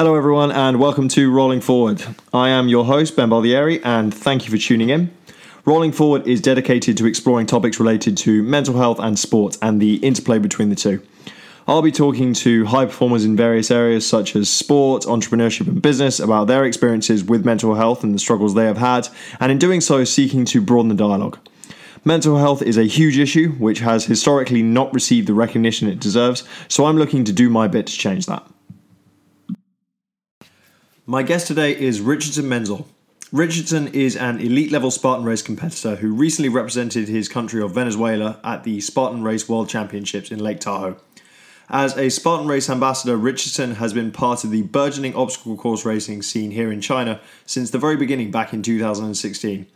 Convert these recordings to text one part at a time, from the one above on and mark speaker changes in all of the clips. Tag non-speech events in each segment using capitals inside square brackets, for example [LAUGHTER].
Speaker 1: Hello, everyone, and welcome to Rolling Forward. I am your host, Ben Baldieri, and thank you for tuning in. Rolling Forward is dedicated to exploring topics related to mental health and sport and the interplay between the two. I'll be talking to high performers in various areas such as sport, entrepreneurship, and business about their experiences with mental health and the struggles they have had, and in doing so, seeking to broaden the dialogue. Mental health is a huge issue which has historically not received the recognition it deserves, so I'm looking to do my bit to change that. My guest today is Richardson Menzel. Richardson is an elite level Spartan race competitor who recently represented his country of Venezuela at the Spartan Race World Championships in Lake Tahoe. As a Spartan Race ambassador, Richardson has been part of the burgeoning obstacle course racing scene here in China since the very beginning back in 2016.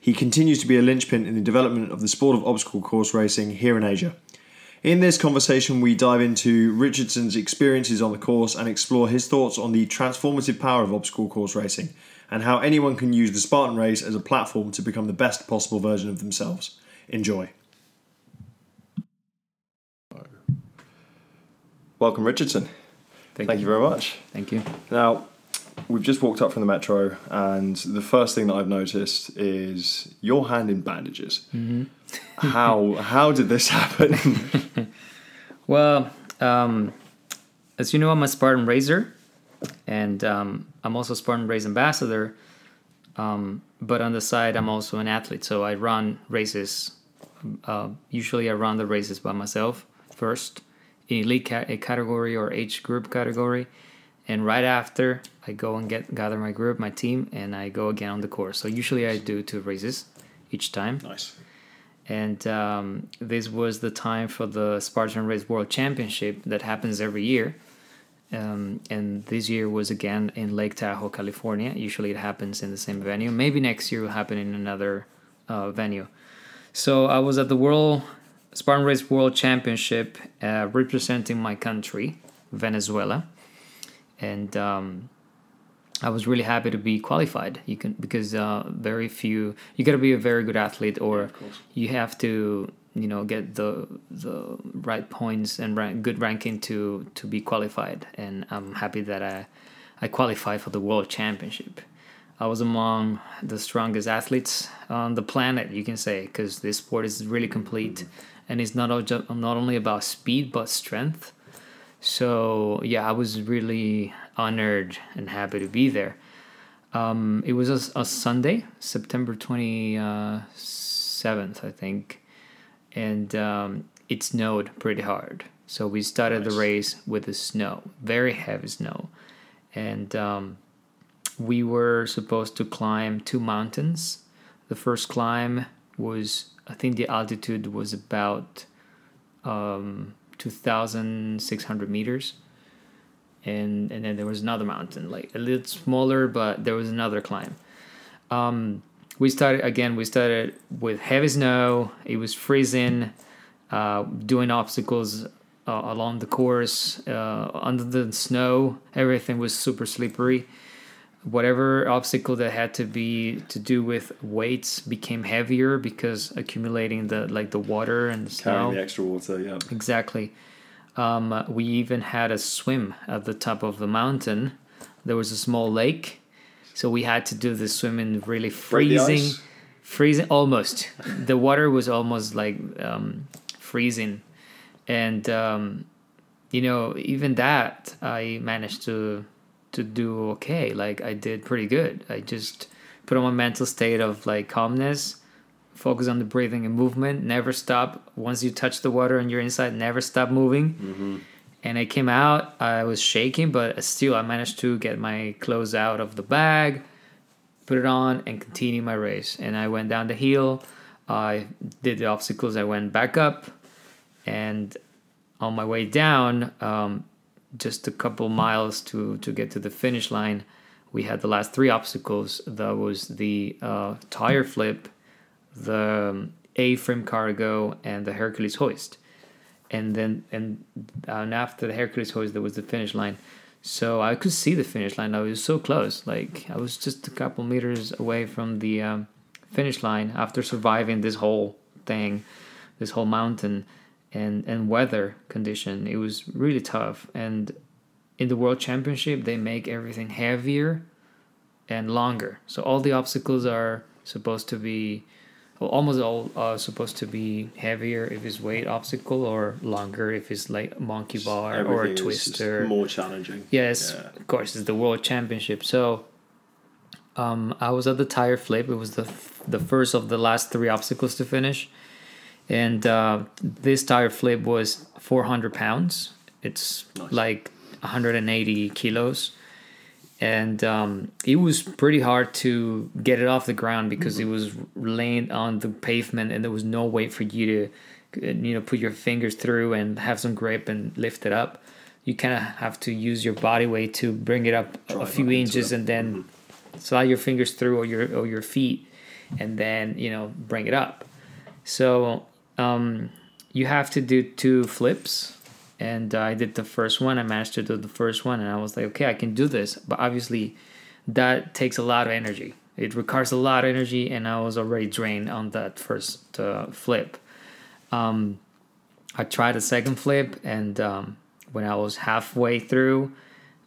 Speaker 1: He continues to be a linchpin in the development of the sport of obstacle course racing here in Asia. In this conversation, we dive into Richardson's experiences on the course and explore his thoughts on the transformative power of obstacle course racing and how anyone can use the Spartan race as a platform to become the best possible version of themselves. Enjoy. Welcome, Richardson.
Speaker 2: Thank,
Speaker 1: Thank you very much.
Speaker 2: Thank you.
Speaker 1: Now, we've just walked up from the metro, and the first thing that I've noticed is your hand in bandages. Mm-hmm. How how did this happen? [LAUGHS]
Speaker 2: Well, um, as you know, I'm a Spartan Racer, and um, I'm also a Spartan Race ambassador. Um, but on the side, I'm also an athlete, so I run races. Uh, usually, I run the races by myself first in elite ca- category or age group category, and right after, I go and get gather my group, my team, and I go again on the course. So usually, I do two races each time.
Speaker 1: nice.
Speaker 2: And um, this was the time for the Spartan Race World Championship that happens every year. Um, and this year was again in Lake Tahoe, California. Usually it happens in the same venue. Maybe next year will happen in another uh, venue. So I was at the World Spartan Race World Championship uh, representing my country, Venezuela, and um, I was really happy to be qualified. You can because uh, very few. You got to be a very good athlete, or you have to you know get the the right points and rank, good ranking to to be qualified. And I'm happy that I I qualified for the World Championship. I was among the strongest athletes on the planet, you can say, because this sport is really complete, and it's not not only about speed but strength. So yeah, I was really honored and happy to be there. Um, it was a, a Sunday, September twenty seventh, I think, and um, it snowed pretty hard. So we started the race with the snow, very heavy snow, and um, we were supposed to climb two mountains. The first climb was, I think, the altitude was about um, 2,600 meters. And, and then there was another mountain, like a little smaller, but there was another climb. Um, we started again. We started with heavy snow. It was freezing. Uh, doing obstacles uh, along the course uh, under the snow. Everything was super slippery. Whatever obstacle that had to be to do with weights became heavier because accumulating the like the water and the snow.
Speaker 1: Carrying the extra water, yeah.
Speaker 2: Exactly. Um, we even had a swim at the top of the mountain. There was a small lake, so we had to do the swim in really freezing, freezing almost. the water was almost like um, freezing, and um, you know even that I managed to to do okay. Like I did pretty good. I just put on my mental state of like calmness focus on the breathing and movement never stop. Once you touch the water and you're inside never stop moving. And i came out i was shaking but still i managed to get my clothes out of the bag put it on and continue my race. And i went down the hill. I did the obstacles i went back up. And on my way down um, just a couple miles to to get to the finish line we had the last three obstacles. That was the uh, tire flip the um, A-frame cargo and the Hercules hoist, and then and and after the Hercules hoist there was the finish line. So I could see the finish line. I was so close. Like I was just a couple meters away from the um, finish line after surviving this whole thing, this whole mountain, and and weather condition. It was really tough, and in the World Championship, they make everything heavier and longer. So all the obstacles are supposed to be, well, almost all are supposed to be heavier if it's weight obstacle or longer if it's like monkey bar or a
Speaker 1: Everything is
Speaker 2: twister.
Speaker 1: more challenging.
Speaker 2: Yes,
Speaker 1: Yeah.
Speaker 2: of course, it's the World Championship. So, um, I was at the tire flip. It was the the first of the last three obstacles to finish, and uh, this tire flip was 400 pounds. It's
Speaker 1: Nice.
Speaker 2: like 180 kilos, and um, it was pretty hard to get it off the ground because it was laying on the pavement, and there was no way for you to, uh, you know, put your fingers through and have some grip and lift it up. You kind of have to use your body weight to bring it up a few inches and then slide your fingers through or your or your feet, and then you know bring it up. So um, you have to do two flips, and I did the first one. I managed to do the first one, and I was like, okay, I can do this. But obviously, that takes a lot of energy. It requires a lot of energy, and I was already drained on that first uh, flip. Um, I tried a second flip, and um, when I was halfway through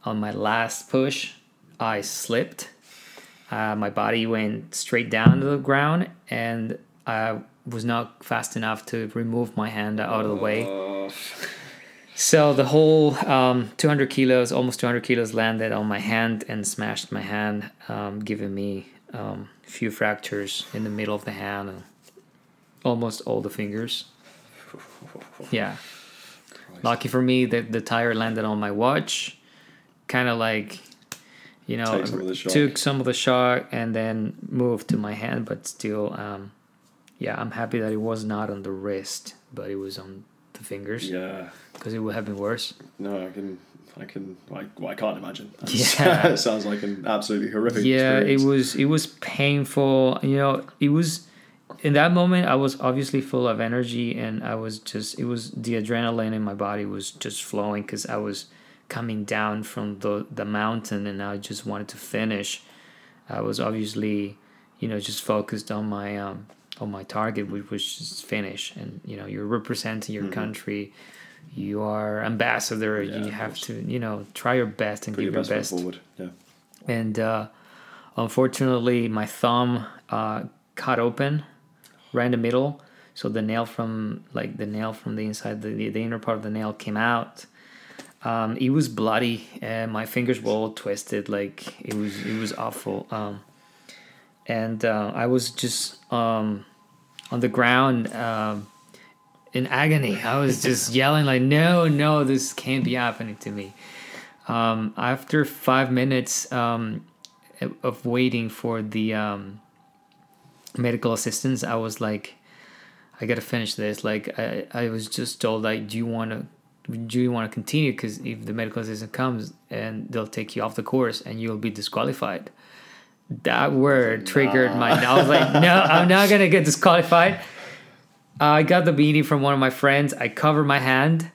Speaker 2: on my last push, I slipped. Uh, my body went straight down to the ground, and I was not fast enough to remove my hand out of the way. [LAUGHS] So the whole um, 200 kilos, almost 200 kilos, landed on my hand and smashed my hand, um, giving me um, a few fractures in the middle of the hand and almost all the fingers. [LAUGHS] Yeah. Lucky for me that the tire landed on my watch, kind of like, you know,
Speaker 1: some of the shock.
Speaker 2: took some of the shock and then moved to my hand, but still, um, yeah, I'm happy that it was not on the wrist, but it was on fingers
Speaker 1: yeah.
Speaker 2: because it would have been worse.
Speaker 1: No, I can. I can. I, well, I can't imagine. [LAUGHS]
Speaker 2: Yeah. [LAUGHS]
Speaker 1: it sounds like an absolutely horrific.
Speaker 2: yeah
Speaker 1: experience.
Speaker 2: it was it was painful you know it was in that moment i was obviously full of energy and i was just it was the adrenaline in my body was just flowing because i was coming down from the the mountain and i just wanted to finish i was obviously you know just focused on my um on my target which was just finish and you know you're representing your country. You are ambassador.
Speaker 1: Mm-hmm. Yeah,
Speaker 2: you have to you know try your best and
Speaker 1: Put
Speaker 2: give
Speaker 1: your best
Speaker 2: best.
Speaker 1: forward. Yeah.
Speaker 2: and uh, unfortunately my thumb uh, cut open right in the middle. So the nail from like the nail from the inside the, the, the inner part of the nail came out. Um, it was bloody and my fingers were all twisted. Like it was it was awful. Um, and uh, i was just um, on the ground um, in agony i was just [LAUGHS] yelling like no no this can't be happening to me um, after five minutes um, of waiting for the um, medical assistance, I was like, I gotta finish this. Like, I, I was just told, like, do you want to, do you want to continue? Because if the medical assistant comes and they'll take you off the course and you'll be disqualified. That word triggered my. I was like, no, I'm not gonna get disqualified. I got the beanie from one of my friends. I covered my hand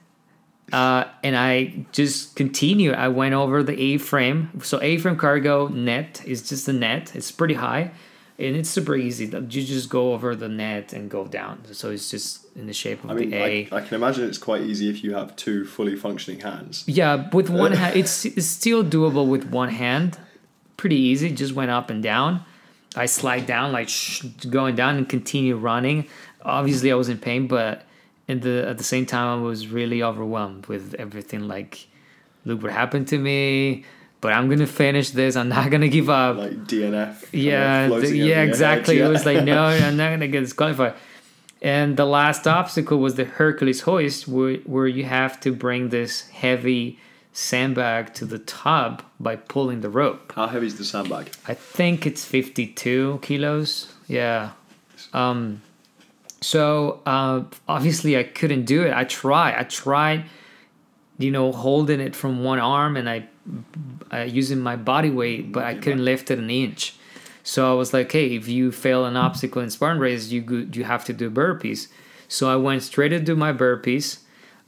Speaker 2: uh, and I just continued. I went over the A-frame. So A-frame cargo net is just a net. It's pretty high, and it's super easy. You just go over the net and go down. So it's just in the shape of
Speaker 1: I mean,
Speaker 2: the A.
Speaker 1: I, I can imagine it's quite easy if you have two fully functioning hands.
Speaker 2: yeah, with one hand, it's, it's still doable with one hand. Pretty easy. Just went up and down. I slide down like sh- going down and continue running. Obviously, I was in pain, but in the at the same time, I was really overwhelmed with everything. Like, look what happened to me. But I'm gonna finish this. I'm not gonna give up.
Speaker 1: Like DNF. kind of
Speaker 2: yeah,
Speaker 1: floating
Speaker 2: the- yeah, exactly. It was like, [LAUGHS] no, I'm not gonna get disqualified. And the last obstacle was the Hercules hoist, where where you have to bring this heavy sandbag to the top by pulling the rope.
Speaker 1: How heavy is the sandbag?
Speaker 2: I think it's 52 kilos. Yeah. Um, so uh, obviously I couldn't do it. I tried. I tried, you know, holding it from one arm and I, uh, using my body weight, but I couldn't lift it an inch. So I was like, hey, if you fail an obstacle in Spartan race, you go, you have to do burpees. So I went straight to do my burpees.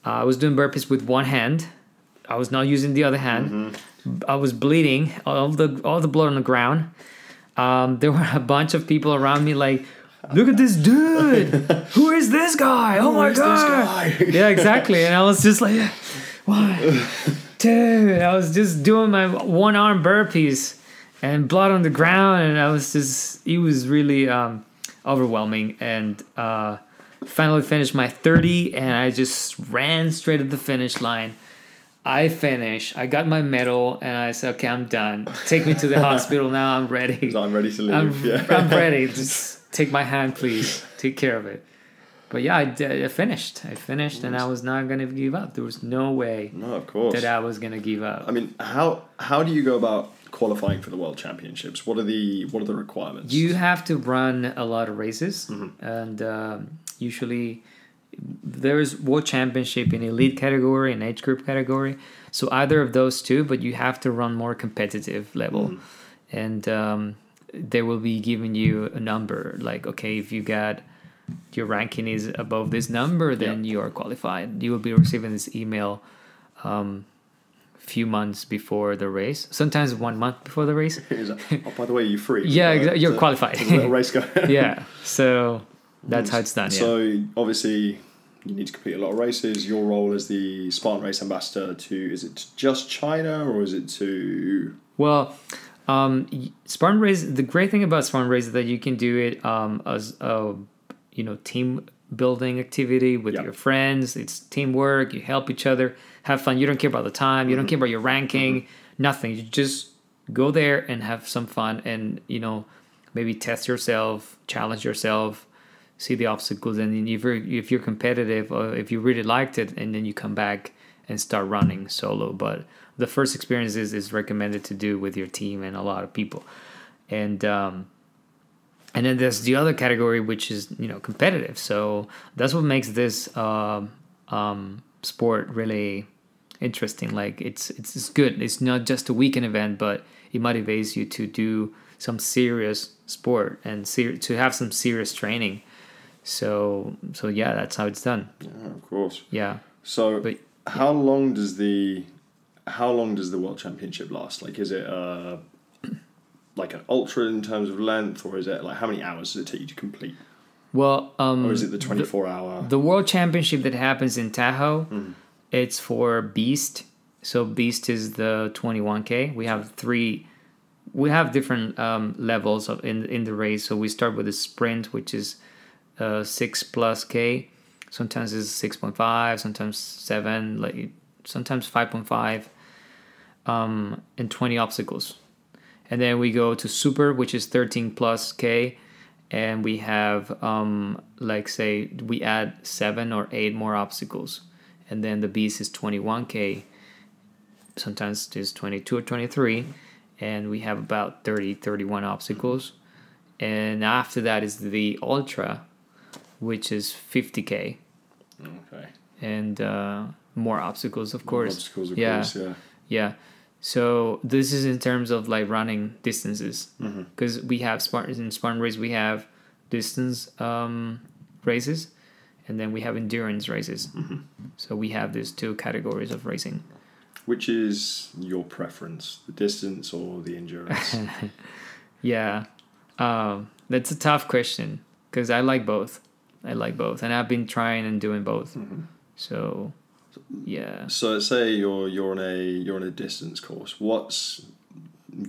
Speaker 2: Uh, I was doing burpees with one hand. I was not using the other hand. I was bleeding, all the all the blood on the ground. Um, there were a bunch of people around me, like, look at this dude. [LAUGHS] Who is this guy? Oh my
Speaker 1: is this
Speaker 2: god! [LAUGHS] yeah, exactly. And I was just like, why? dude, I was just doing my one arm burpees and blood on the ground, and I was just, it was really um, overwhelming. And uh, finally finished my 30, and I just ran straight at the finish line. I finished, I got my medal, and I said, okay, I'm done. Take me to the [LAUGHS] hospital now, I'm ready.
Speaker 1: I'm ready to leave.
Speaker 2: I'm,
Speaker 1: yeah.
Speaker 2: I'm ready. [LAUGHS] Just take my hand, please. Take care of it. But yeah, I, did- I finished. I finished, and I was not gonna give up. There was no way
Speaker 1: No, of course.
Speaker 2: that I was gonna give up.
Speaker 1: I mean, how how do you go about qualifying for the World Championships? What are the what are the requirements?
Speaker 2: You have to run a lot of races,
Speaker 1: Mm-hmm.
Speaker 2: and um, usually there's world championship in elite category and age group category. So either of those two, but you have to run more competitive level,
Speaker 1: Mm-hmm.
Speaker 2: and um, they will be giving you a number. Like, okay, if you got your ranking is above this number, then you are qualified. You will be receiving this email. Um, few months before the race sometimes one month before the race [LAUGHS]
Speaker 1: oh, by the way, you're free.
Speaker 2: Yeah,
Speaker 1: Uh,
Speaker 2: you're
Speaker 1: a-
Speaker 2: qualified. [LAUGHS]
Speaker 1: a race [LAUGHS] go.
Speaker 2: yeah so that's how it's done yeah.
Speaker 1: So obviously, you need to complete a lot of races. Your role as the Spartan Race ambassador to is it just China or is it to
Speaker 2: well um spartan race the great thing about spartan race is that you can do it um as a you know team building activity with
Speaker 1: Yeah.
Speaker 2: your friends. It's teamwork. You help each other have fun. You don't care about the time. You don't care about your ranking. Nothing. You just go there and have some fun and you know maybe test yourself challenge yourself see the obstacles and then if you're if you're competitive or if you really liked it and then you come back and start running solo. But the first experience is, is recommended to do with your team and a lot of people. And um, and then there's the other category which is you know competitive. So that's what makes this um, um, sport really interesting. Like it's, it's it's good. It's not just a weekend event but it motivates you to do some serious sport and ser- to have some serious training so so yeah that's how it's done
Speaker 1: yeah, of course.
Speaker 2: yeah
Speaker 1: So
Speaker 2: But-
Speaker 1: how long does the how long does the World Championship last? Like, is it uh like an ultra in terms of length, or is it like how many hours does it take you to complete,
Speaker 2: well um
Speaker 1: or is it the twenty four hour?
Speaker 2: The World Championship that happens in Tahoe, it's for Beast. So Beast is the 21k. We have three. We have different um, levels of in in the race. So we start with a sprint, which is uh, six plus k. Sometimes it's six point five. Sometimes seven. Like sometimes five point five. Um, and 20 obstacles. And then we go to super, which is 13 plus K. And we have, um, like, say, we add seven or eight more obstacles. And then the beast is 21K. Sometimes it's 22 or 23. And we have about 30, 31 obstacles. And after that is the ultra, which is 50K.
Speaker 1: okay.
Speaker 2: And uh, more obstacles, of course.
Speaker 1: Obstacles, of
Speaker 2: yeah.
Speaker 1: course. Yeah.
Speaker 2: Yeah. So this is in terms of like running distances
Speaker 1: Mm-hmm.
Speaker 2: because we have Spartan in Spartan race we have distance um, races and then we have endurance races.
Speaker 1: Mm-hmm.
Speaker 2: So we have these two categories of racing.
Speaker 1: Which is your preference, the distance or the endurance? [LAUGHS]
Speaker 2: Yeah, um, that's a tough question because I like both. I like both, and I've been trying and doing both.
Speaker 1: Mm-hmm.
Speaker 2: So yeah.
Speaker 1: so say you're you're on a you're on a distance course. What's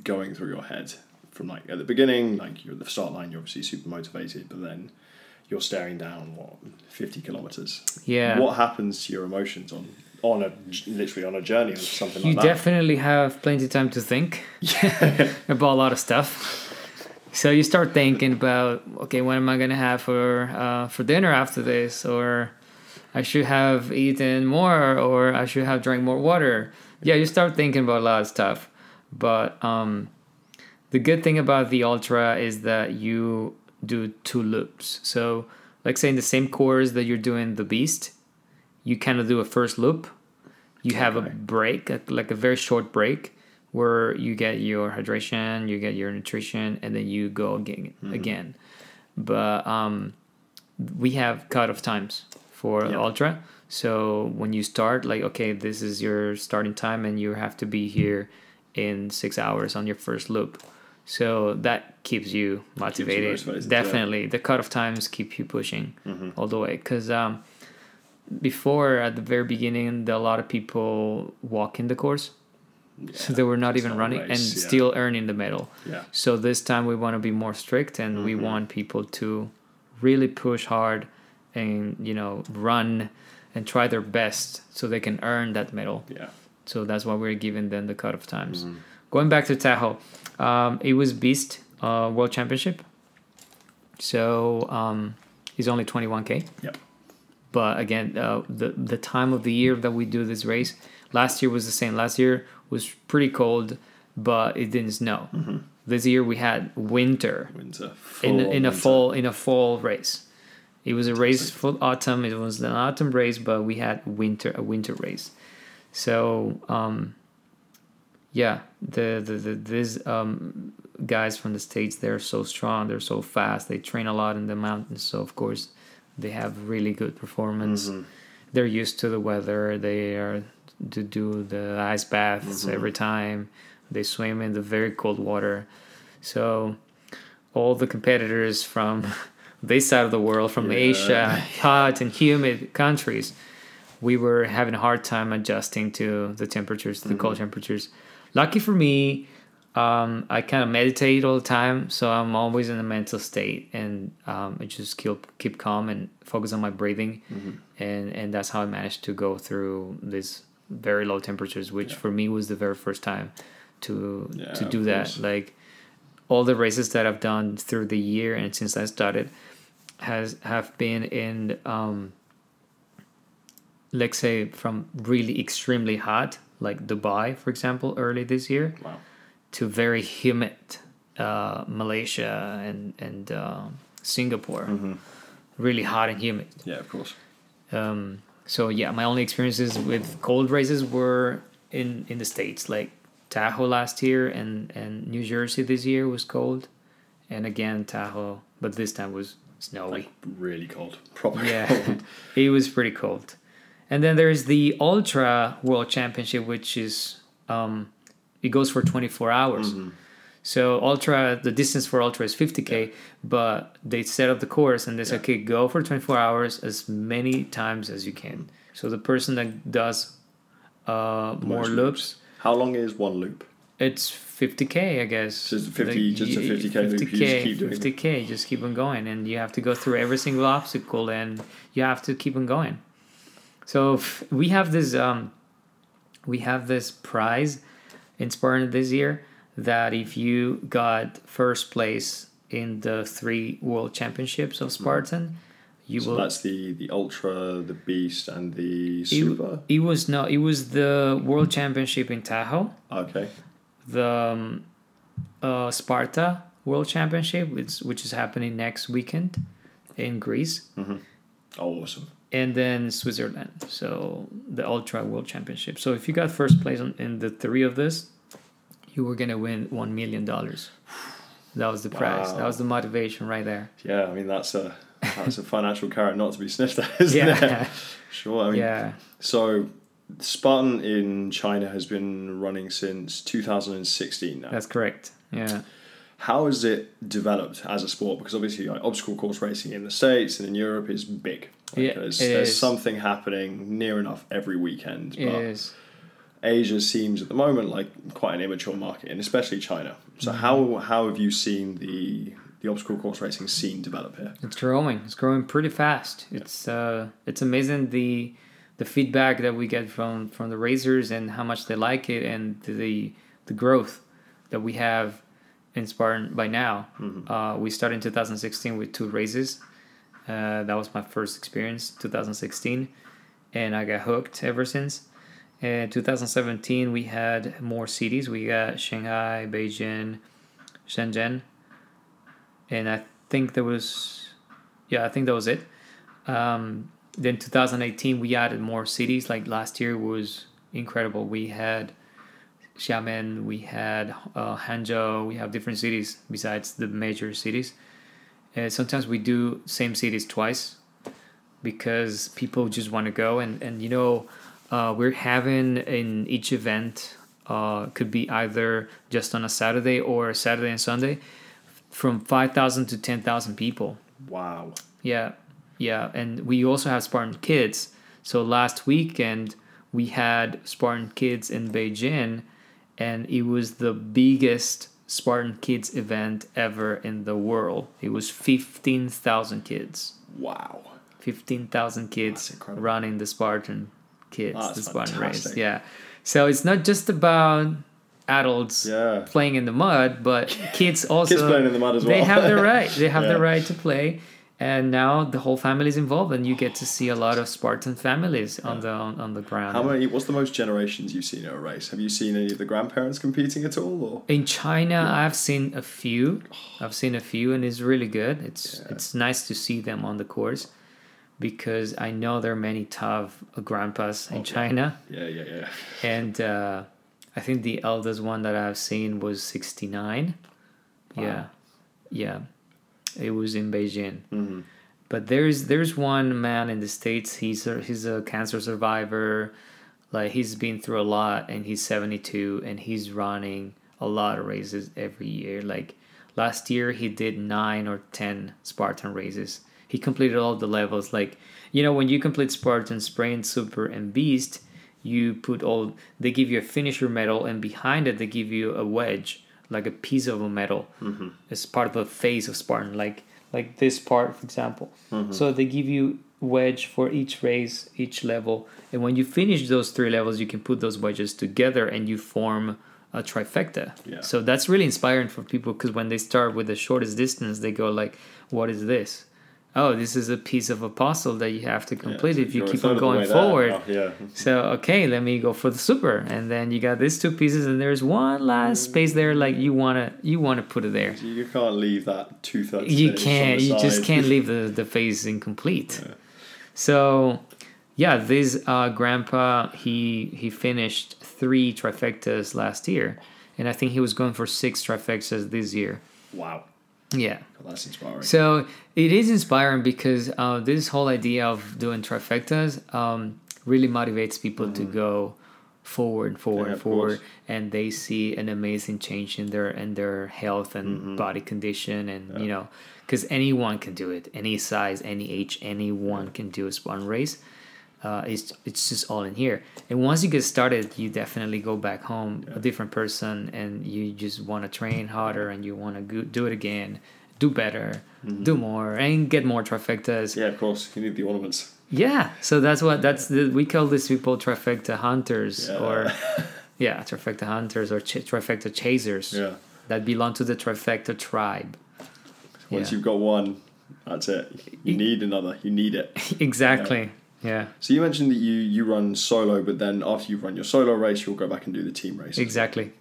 Speaker 1: going through your head from like at the beginning? Like you're at the start line, you're obviously super motivated, but then you're staring down what fifty kilometers.
Speaker 2: Yeah.
Speaker 1: What happens to your emotions on on a literally on a journey or something
Speaker 2: You
Speaker 1: like that?
Speaker 2: definitely have plenty of time to think [LAUGHS] yeah. about a lot of stuff. So you start thinking about okay, what am I gonna have for uh, for dinner after this, or I should have eaten more, or I should have drank more water. Yeah, you start thinking about a lot of stuff. But um, the good thing about the ultra is that you do two loops. So, like say in the same course that you're doing the beast, you kind of do a first loop. You have a break, like a very short break, where you get your hydration, you get your nutrition, and then you go again. Again, but um, we have cut off times for
Speaker 1: Yeah.
Speaker 2: ultra. So when you start, like okay, this is your starting time, and you have to be here in six hours on your first loop. So that keeps you motivated.
Speaker 1: motivated, yeah.
Speaker 2: Definitely, the cutoff times keep you pushing
Speaker 1: Mm-hmm.
Speaker 2: all the way. Because um, before at the very beginning, a lot of people walk in the course, so they were not even
Speaker 1: not
Speaker 2: running
Speaker 1: race,
Speaker 2: and
Speaker 1: yeah.
Speaker 2: still earning the medal.
Speaker 1: Yeah.
Speaker 2: So this time we want to be more strict and we
Speaker 1: Mm-hmm.
Speaker 2: want people to really push hard and you know run and try their best so they can earn that medal.
Speaker 1: Yeah.
Speaker 2: So that's why we're giving them the cutoff times.
Speaker 1: Mm-hmm.
Speaker 2: Going back to Tahoe, um, it was Beast uh, World Championship. So um, it's only 21k.
Speaker 1: Yep.
Speaker 2: But again, uh, the the time of the year that we do this race, last year was the same. Last year was pretty cold, but it didn't snow.
Speaker 1: Mm-hmm.
Speaker 2: This year we had winter
Speaker 1: Winter.
Speaker 2: in in a
Speaker 1: winter.
Speaker 2: fall in a fall race. It was a race for autumn. It was an autumn race, but we had winter a winter race. So um, yeah, the the, the these um, guys from the states they're so strong. They're so fast. They train a lot in the mountains. So of course, they have really good performance.
Speaker 1: Mm-hmm.
Speaker 2: They're used to the weather. They are to do the ice baths
Speaker 1: Mm-hmm.
Speaker 2: every time. They swim in the very cold water. So all the competitors from [LAUGHS] this side of the world, from
Speaker 1: Yeah.
Speaker 2: Asia, hot and humid countries, we were having a hard time adjusting to the temperatures, the
Speaker 1: Mm-hmm.
Speaker 2: cold temperatures. Lucky for me, um, I kind of meditate all the time, so I'm always in a mental state, and um, I just keep keep calm and focus on my breathing,
Speaker 1: Mm-hmm.
Speaker 2: and and that's how I managed to go through these very low temperatures, which
Speaker 1: Yeah.
Speaker 2: for me was the very first time to
Speaker 1: Yeah,
Speaker 2: to do that.
Speaker 1: course.
Speaker 2: Like all the races that I've done through the year and since I started has have been in um, let's say from really extremely hot like Dubai for example early this year
Speaker 1: Wow.
Speaker 2: to very humid uh, Malaysia and and uh, Singapore
Speaker 1: Mm-hmm.
Speaker 2: really hot and humid
Speaker 1: Yeah, of course.
Speaker 2: um, so yeah, my only experiences with cold races were in in the states, like Tahoe last year and and New Jersey this year was cold, and again Tahoe, but this time was snowy.
Speaker 1: Like really cold. [LAUGHS] Proper
Speaker 2: yeah,
Speaker 1: cold. [LAUGHS]
Speaker 2: it was pretty cold. And then there's the Ultra World Championship, which is um, it goes for 24 hours.
Speaker 1: Mm-hmm.
Speaker 2: So ultra, the distance for ultra is 50k, but they set up the course and they say,
Speaker 1: Yeah.
Speaker 2: okay, go for 24 hours as many times as you can. So the person that does uh, more
Speaker 1: Most
Speaker 2: loops,
Speaker 1: How long is one loop?
Speaker 2: it's 50k, I guess.
Speaker 1: Just 50 just a
Speaker 2: y-
Speaker 1: 50K loop, you just keep doing
Speaker 2: 50k, just keep on going, and you have to go through every single obstacle, and you have to keep on going. So f- we have this, um, we have this prize in Spartan this year that if you got first place in the three world championships of Spartan, you
Speaker 1: So
Speaker 2: will.
Speaker 1: that's the the ultra, the beast, and the
Speaker 2: It,
Speaker 1: super.
Speaker 2: it was no, it was the world championship in Tahoe.
Speaker 1: Okay.
Speaker 2: the um, uh, Sparta World Championship, which, which is happening next weekend in Greece, Mm-hmm.
Speaker 1: Oh, awesome.
Speaker 2: and then Switzerland. So the Ultra World Championship. So if you got first place on, in the three of this, you were gonna win one million dollars. That was the prize. That was the motivation right there.
Speaker 1: Yeah, I mean that's a that's a financial carrot not to be sniffed at, isn't
Speaker 2: Yeah,
Speaker 1: it? Sure. I mean,
Speaker 2: yeah.
Speaker 1: so Spartan in China has been running since 2016 now.
Speaker 2: That's correct. Yeah.
Speaker 1: How has it developed as a sport? Because obviously, like, obstacle course racing in the states and in Europe is big. Like,
Speaker 2: Yeah,
Speaker 1: there's, there's something happening near enough every weekend.
Speaker 2: It
Speaker 1: But
Speaker 2: is.
Speaker 1: Asia seems at the moment like quite an immature market, and especially China. So
Speaker 2: Mm-hmm.
Speaker 1: how how have you seen the the obstacle course racing scene develop here?
Speaker 2: It's growing. It's growing pretty fast. It's uh, it's amazing the the feedback that we get from from the racers and how much they like it and the the growth that we have in Spartan by now. Uh, we started in 2016 with two races. Uh, that was my first experience, 2016, and I got hooked ever since. In 2017, we had more cities. We got Shanghai, Beijing, Shenzhen, and I think there was, yeah, I think that was it. Um, then 2018, we added more cities. Like last year was incredible. We had Xiamen, we had uh, Hangzhou, we have different cities besides the major cities. And sometimes we do same cities twice because people just want to go and and you know uh, we're having in each event uh, could be either just on a Saturday or Saturday and Sunday from 5,000 to 10,000 people.
Speaker 1: Wow.
Speaker 2: Yeah, yeah, and we also have Spartan Kids. So last weekend we had Spartan Kids in Beijing, and it was the biggest Spartan Kids event ever in the world. It was fifteen thousand kids.
Speaker 1: Wow.
Speaker 2: Fifteen thousand kids running the Spartan Kids,
Speaker 1: That's
Speaker 2: the Spartan race. Yeah. So it's not just about adults
Speaker 1: Yeah.
Speaker 2: playing in the mud, but [LAUGHS] kids also
Speaker 1: Kids playing in the mud as well.
Speaker 2: they have the right. They [LAUGHS] have the right to play, and now the whole family is involved, and you get to see a lot of Spartan families on the on, on the ground.
Speaker 1: How many? What's the most generations you've seen at a race? Have you seen any of the grandparents competing at all? Or
Speaker 2: In China, I've seen a few. [SIGHS] I've seen a few, and it's really good. It's
Speaker 1: Yeah.
Speaker 2: it's nice to see them on the course, because I know there are many tough grandpas in
Speaker 1: Okay.
Speaker 2: China,
Speaker 1: yeah, yeah, yeah.
Speaker 2: and uh, I think the eldest one that I've seen was sixty nine.
Speaker 1: Wow.
Speaker 2: Yeah, yeah, it was in Beijing.
Speaker 1: Mhm.
Speaker 2: But there's there's one man in the states. He's a, he's a cancer survivor. Like he's been through a lot, and he's 72, and he's running a lot of races every year. Like last year, he did nine or ten Spartan races. He completed all the levels. Like you know, when you complete Spartan, Sprint, Super, and Beast, you put all. They give you a finisher medal, and behind it, they give you a wedge, like a piece of a medal
Speaker 1: Mm-hmm.
Speaker 2: as part of the face of Spartan, like like this part, for example.
Speaker 1: Mm-hmm.
Speaker 2: So they give you wedge for each race, each level, and when you finish those three levels, you can put those wedges together and you form a trifecta.
Speaker 1: Yeah.
Speaker 2: So that's really inspiring for people because when they start with the shortest distance, they go like, "What is this?" Oh, this is a piece of a puzzle that you have to complete
Speaker 1: Yeah,
Speaker 2: if you keep on going forward.
Speaker 1: Oh, yeah.
Speaker 2: So okay, let me go for the super, and then you got these two pieces, and there's one last space there. Like you wanna, you wanna put it there.
Speaker 1: You can't leave that two thirds.
Speaker 2: You can't. You just can't leave [LAUGHS] the the phase incomplete. So, yeah, this uh, grandpa he he finished three trifectas last year, and I think he was going for six trifectas this year.
Speaker 1: Wow,
Speaker 2: Yeah.
Speaker 1: that's inspiring.
Speaker 2: So it is inspiring because uh, this whole idea of doing trifectas um, really motivates people to go forward, forward,
Speaker 1: Mm-hmm. Yeah,
Speaker 2: forward,
Speaker 1: course.
Speaker 2: and they see an amazing change in their in their health and
Speaker 1: Mm-hmm.
Speaker 2: body condition, and you know, because anyone can do it, any size, any age, anyone can do a Spartan race. Uh, it's it's just all in here, and once you get started, you definitely go back home a different person, and you just want to train harder, and you want to go, do it again, do better, do more, and get more trifectas.
Speaker 1: Mm-hmm. yeah, of course, you need the ornaments.
Speaker 2: Yeah, so that's what that's the, we call these people trifecta hunters
Speaker 1: Yeah.
Speaker 2: or [LAUGHS] yeah, trifecta hunters or ch- trifecta chasers
Speaker 1: Yeah.
Speaker 2: that belong to the trifecta tribe.
Speaker 1: Once
Speaker 2: Yeah.
Speaker 1: you've got one, that's it. You need another. You need it. [LAUGHS]
Speaker 2: exactly. Yeah.
Speaker 1: So you mentioned that you you run solo, but then after you've run your solo race, you'll go back and do the team race.
Speaker 2: Exactly.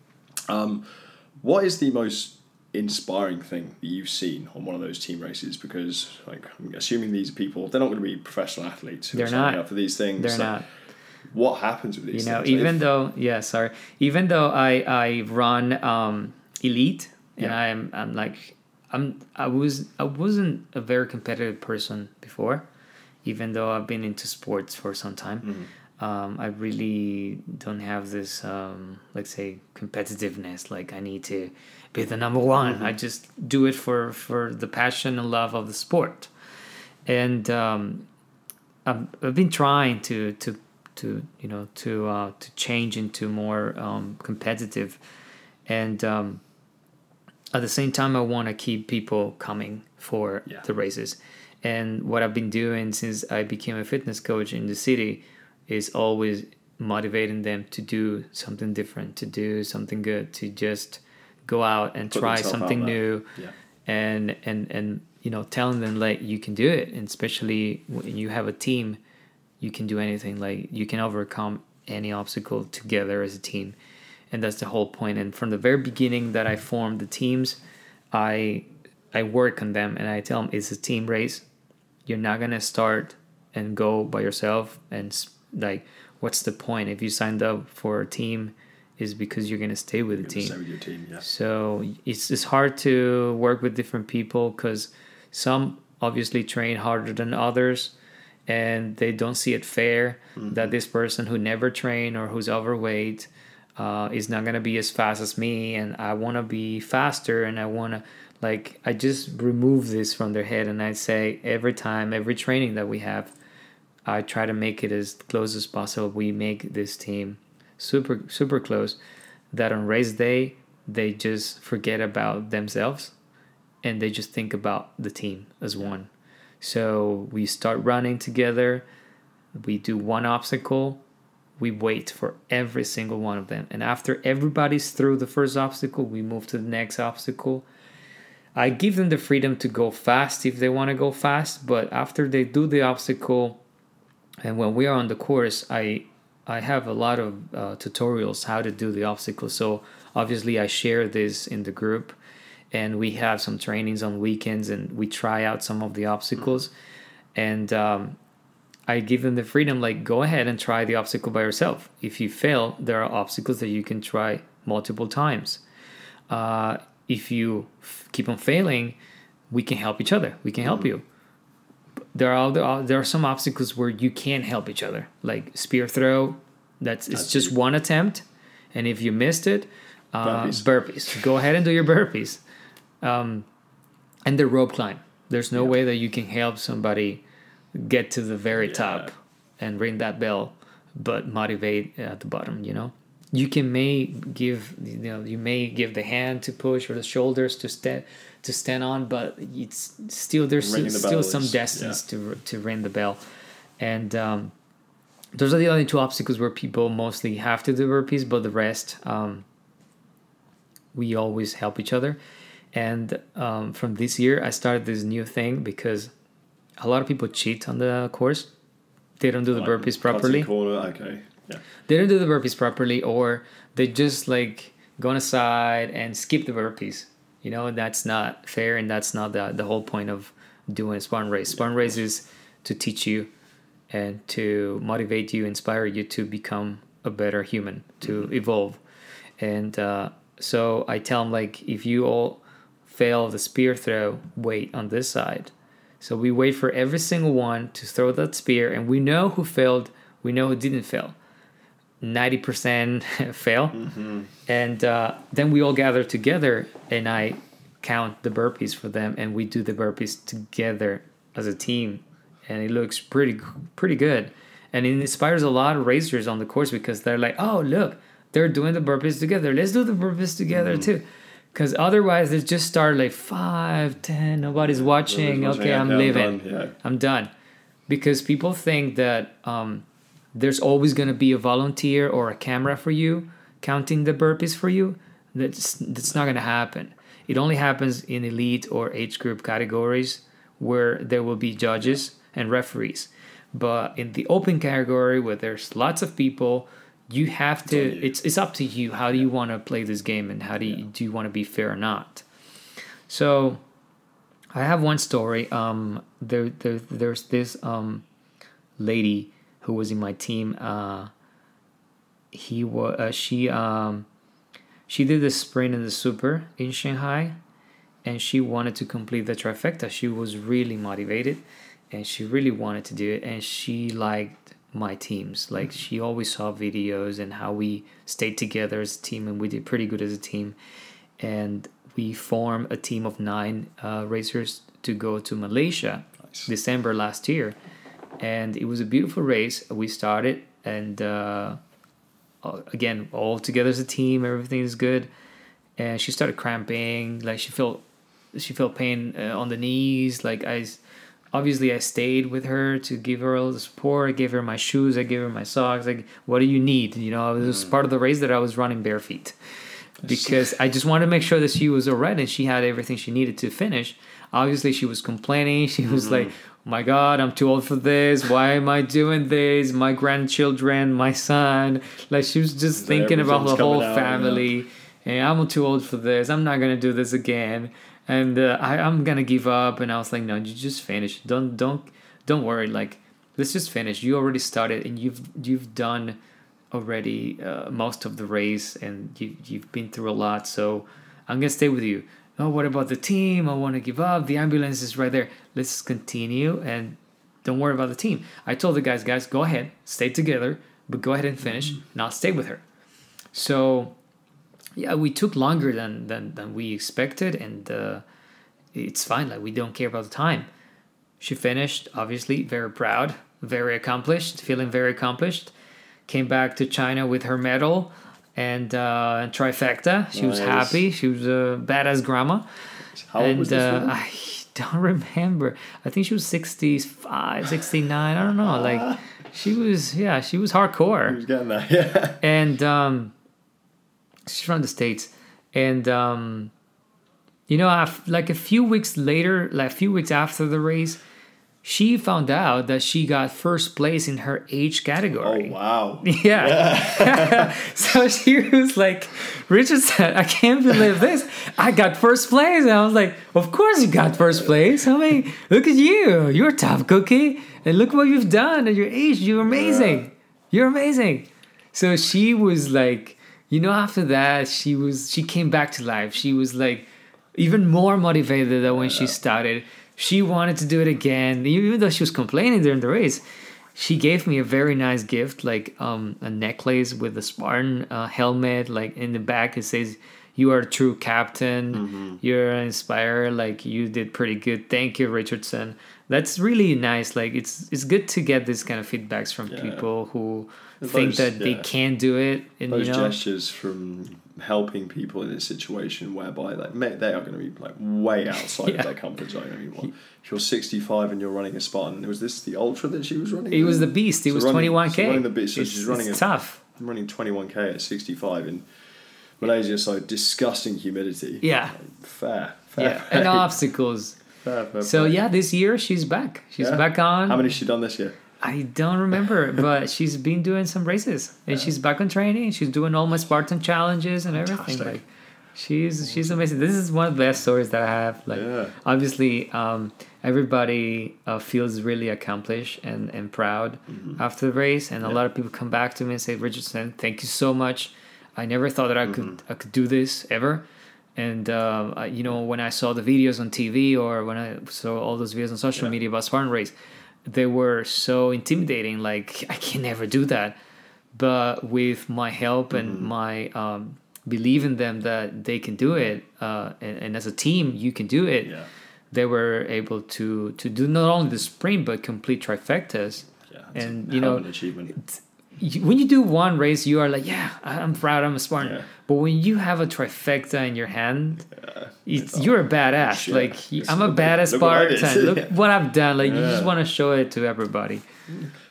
Speaker 1: Um, what is the most inspiring thing that you've seen on one of those team races? Because like I'm assuming these people, they're not going to be professional athletes. Who
Speaker 2: They're
Speaker 1: are
Speaker 2: not.
Speaker 1: up for these things.
Speaker 2: They're
Speaker 1: So
Speaker 2: not.
Speaker 1: What happens with these?
Speaker 2: you know
Speaker 1: things?
Speaker 2: even though yeah sorry even though i i run um elite and
Speaker 1: Yeah.
Speaker 2: i'm i'm like i'm i was i wasn't a very competitive person before even though i've been into sports for some time
Speaker 1: Mm-hmm.
Speaker 2: um, i really don't have this um, let's say competitiveness like i need to be the number one
Speaker 1: Mm-hmm.
Speaker 2: i just do it for for the passion and love of the sport and um, I've, I've been trying to to to you know to uh, to change into more um, competitive, and um, at the same time I want to keep people coming for
Speaker 1: Yeah.
Speaker 2: the races. And what I've been doing since I became a fitness coach in the city is always motivating them to do something different, to do something good, to just go out and
Speaker 1: Put
Speaker 2: try something new.
Speaker 1: Yeah.
Speaker 2: and and and you know telling them like you can do it. And especially when you have a team you can do anything. Like you can overcome any obstacle together as a team. And that's the whole point. point and from the very beginning that i formed the teams i i work on them and i tell them it's a team race you're not going to start and go by yourself and like what's the point if you signed up for a team is because you're going to stay with the
Speaker 1: You're gonna
Speaker 2: team
Speaker 1: with your team. Yeah.
Speaker 2: so it's it's hard to work with different people because some obviously train harder than others, and they don't see it fair that this person who never trained or who's overweight uh, is not gonna be as fast as me, and I want to be faster, and I want to like I just remove this from their head, and I say every time, every training that we have, I try to make it as close as possible. We make this team super super close. That on race day they just forget about themselves and they just think about the team as one. So we start running together. We do one obstacle. We wait for every single one of them. And after everybody's through the first obstacle, we move to the next obstacle. I give them the freedom to go fast if they want to go fast, but after they do the obstacle, and when we are on the course, I I have a lot of uh, tutorials how to do the obstacle. So obviously, I share this in the group, and we have some trainings on weekends, and we try out some of the obstacles, and um, I give them the freedom like go ahead and try the obstacle by yourself. If you fail, there are obstacles that you can try multiple times. Uh, if you f- keep on failing, we can help each other. We can help you. There are other, there are some obstacles where you can't help each other, like spear throw. That's it's
Speaker 1: That's
Speaker 2: just
Speaker 1: it.
Speaker 2: one attempt, and if you missed it, uh,
Speaker 1: Burpees.
Speaker 2: burpees. Go ahead and do your burpees. Um, and the rope climb. There's no way that you can help somebody get to the very
Speaker 1: Yeah.
Speaker 2: top and ring that bell, but motivate at the bottom. You know, you can may give you know you may give the hand to push or the shoulders to stand to stand on, but it's still there's
Speaker 1: Ringing the
Speaker 2: still some
Speaker 1: is-
Speaker 2: distance to to ring the bell, and um, those are the only two obstacles where people mostly have to do burpees, but the rest um, we always help each other. And um, from this year, I started this new thing because a lot of people cheat on the course. They don't do the
Speaker 1: Like,
Speaker 2: burpees properly.
Speaker 1: Corner. Okay. Yeah.
Speaker 2: They don't do the burpees properly, or they just like go on a side and skip the burpees. You know, that's not fair, and that's not the the whole point of doing a Spartan race. Spartan race is to teach you and to motivate you, inspire you to become a better human, to evolve. And uh, so I tell them like, if you all fail the spear throw, wait on this side. So we wait for every single one to throw that spear, and we know who failed, we know who didn't fail. 90% [LAUGHS] fail. And uh, then we all gather together, and I count the burpees for them, and we do the burpees together as a team. And it looks pretty, pretty good. And it inspires a lot of racers on the course because they're like, oh, look, they're doing the burpees together. Let's do the burpees together too. Because otherwise, they just start like five, ten, nobody's watching.
Speaker 1: Nobody's
Speaker 2: Okay, I'm
Speaker 1: okay,
Speaker 2: leaving.
Speaker 1: done, Yeah.
Speaker 2: I'm done. Because people think that um, there's always going to be a volunteer or a camera for you counting the burpees for you. That's that's not going to happen. It only happens in elite or age group categories where there will be judges and referees. But in the open category where there's lots of people, you have to.
Speaker 1: you.
Speaker 2: It's it's up to you. How do you want to play this game, and how do you, do you want to be fair or not? So I have one story. Um, there, there, there's this um, lady who was in my team. Uh, he was, uh, she, um, she did the sprint and the super in Shanghai, and she wanted to complete the trifecta. She was really motivated, and she really wanted to do it. And she liked my teams. Like she always saw videos and how we stayed together as a team, and we did pretty good as a team. And we formed a team of nine uh, racers to go to Malaysia
Speaker 1: Nice.
Speaker 2: December last year, and it was a beautiful race. We started, and uh, uh, again, all together as a team, everything is good. And she started cramping, like she felt, she felt pain uh, on the knees. Like I, obviously, I stayed with her to give her all the support. I gave her my shoes, I gave her my socks. Like, what do you need? You know, it was part of the race that I was running bare feet because I just wanted to make sure that she was all right and she had everything she needed to finish. Obviously, she was complaining. She was
Speaker 1: Mm-hmm.
Speaker 2: like, oh "My God, I'm too old for this. Why am I doing this? My grandchildren, my son." Like she was just thinking about the whole
Speaker 1: coming out, yeah.
Speaker 2: family. And I'm too old for this. I'm not gonna do this again. And uh, I, I'm gonna give up. And I was like, "No, you just finish. Don't don't don't worry. Like let's just finish. You already started, and you've you've done." Already uh, most of the race and you, you've been through a lot so i'm gonna stay with you. Oh what about the team? I want to give up. The ambulance is right there. Let's continue and don't worry about the team. I told the guys guys go ahead. Stay together but go ahead and finish. And i'll stay with her. So yeah we took longer than than, than we expected and uh, it's fine. Like we don't care about the time. She finished obviously very proud very accomplished, feeling very accomplished. Came back to China with her medal and uh, trifecta. She was happy. She was a badass grandma.
Speaker 1: How old
Speaker 2: and
Speaker 1: was this
Speaker 2: uh? I [LAUGHS] don't remember. I think she was 65, 69. I don't know. Like she was, yeah, she was hardcore
Speaker 1: He was getting there. [LAUGHS] Yeah.
Speaker 2: and um, she's from the states, and um, you know, like a few weeks later, like a few weeks after the race, she found out that she got first place in her age category.
Speaker 1: Oh
Speaker 2: category.
Speaker 1: wow. [LAUGHS]
Speaker 2: Yeah. [LAUGHS] so she was like, Richardson, I can't believe this. I got first place. And I was like, Of course you got first place. I mean, look at you. You're a tough cookie. And look what you've done at your age. You're amazing. You're amazing. So she was like, you know, after that, she was she came back to life. She was like even more motivated than when she started. She wanted to do it again, even though she was complaining during the race. She gave me a very nice gift, like um, a necklace with a Spartan uh, helmet. Like in the back, it says, "You are a true captain. You're an inspired. Like you did pretty good. Thank you, Richardson." That's really nice. Like it's it's good to get this kind of feedbacks from
Speaker 1: Yeah.
Speaker 2: people who think
Speaker 1: Those-
Speaker 2: that they can do it, and
Speaker 1: Those
Speaker 2: you know,
Speaker 1: gestures from helping people in a situation whereby like ma- they are going to be like way outside
Speaker 2: Yeah.
Speaker 1: of their comfort zone. I mean, what, if you're 65 and you're running a Spartan, was this the ultra that she was running?
Speaker 2: it was the beast. It
Speaker 1: So
Speaker 2: was
Speaker 1: running-
Speaker 2: twenty one
Speaker 1: so
Speaker 2: k.
Speaker 1: running the beast, so
Speaker 2: It's,
Speaker 1: she's running
Speaker 2: it's
Speaker 1: a-
Speaker 2: tough.
Speaker 1: I'm running 21k at 65 in Malaysia, so disgusting humidity.
Speaker 2: Yeah.
Speaker 1: Like, fair, fair.
Speaker 2: Yeah, and obstacles.
Speaker 1: Fair, fair
Speaker 2: So
Speaker 1: play.
Speaker 2: yeah, this year she's back. She's
Speaker 1: Yeah?
Speaker 2: back on.
Speaker 1: How many has she done this year?
Speaker 2: I don't remember, but [LAUGHS] she's been doing some races, and she's back on training. She's doing all my Spartan challenges and everything.
Speaker 1: Fantastic.
Speaker 2: Like, she's she's amazing. This is one of the best stories that I have. Like,
Speaker 1: Yeah.
Speaker 2: obviously, um, everybody uh, feels really accomplished and and proud
Speaker 1: Mm-hmm.
Speaker 2: after the race, and a lot of people come back to me and say, "Richardson, thank you so much. I never thought that I could
Speaker 1: Mm-hmm.
Speaker 2: I could do this ever." And uh, I- you know, when I saw the videos on TV or when I saw all those videos on social
Speaker 1: Yeah.
Speaker 2: media about Spartan race, they were so intimidating. Like I can never do that. But with my help and
Speaker 1: Mm-hmm.
Speaker 2: my um, belief in them that they can do it, uh, and, and as a team you can do it,
Speaker 1: Yeah.
Speaker 2: they were able to to do not only the sprint but complete trifectas.
Speaker 1: Yeah.
Speaker 2: And, you know,
Speaker 1: an achievement.
Speaker 2: You- When you do one race, you are like, yeah, I'm proud, I'm a Spartan.
Speaker 1: Yeah.
Speaker 2: But when you have a trifecta in your hand, it's,
Speaker 1: all-
Speaker 2: you're a badass.
Speaker 1: Shit.
Speaker 2: Like
Speaker 1: It's-
Speaker 2: I'm a badass
Speaker 1: look what
Speaker 2: Spartan. [LAUGHS] Look
Speaker 1: Yeah.
Speaker 2: what I've done. Like you just want to show it to everybody.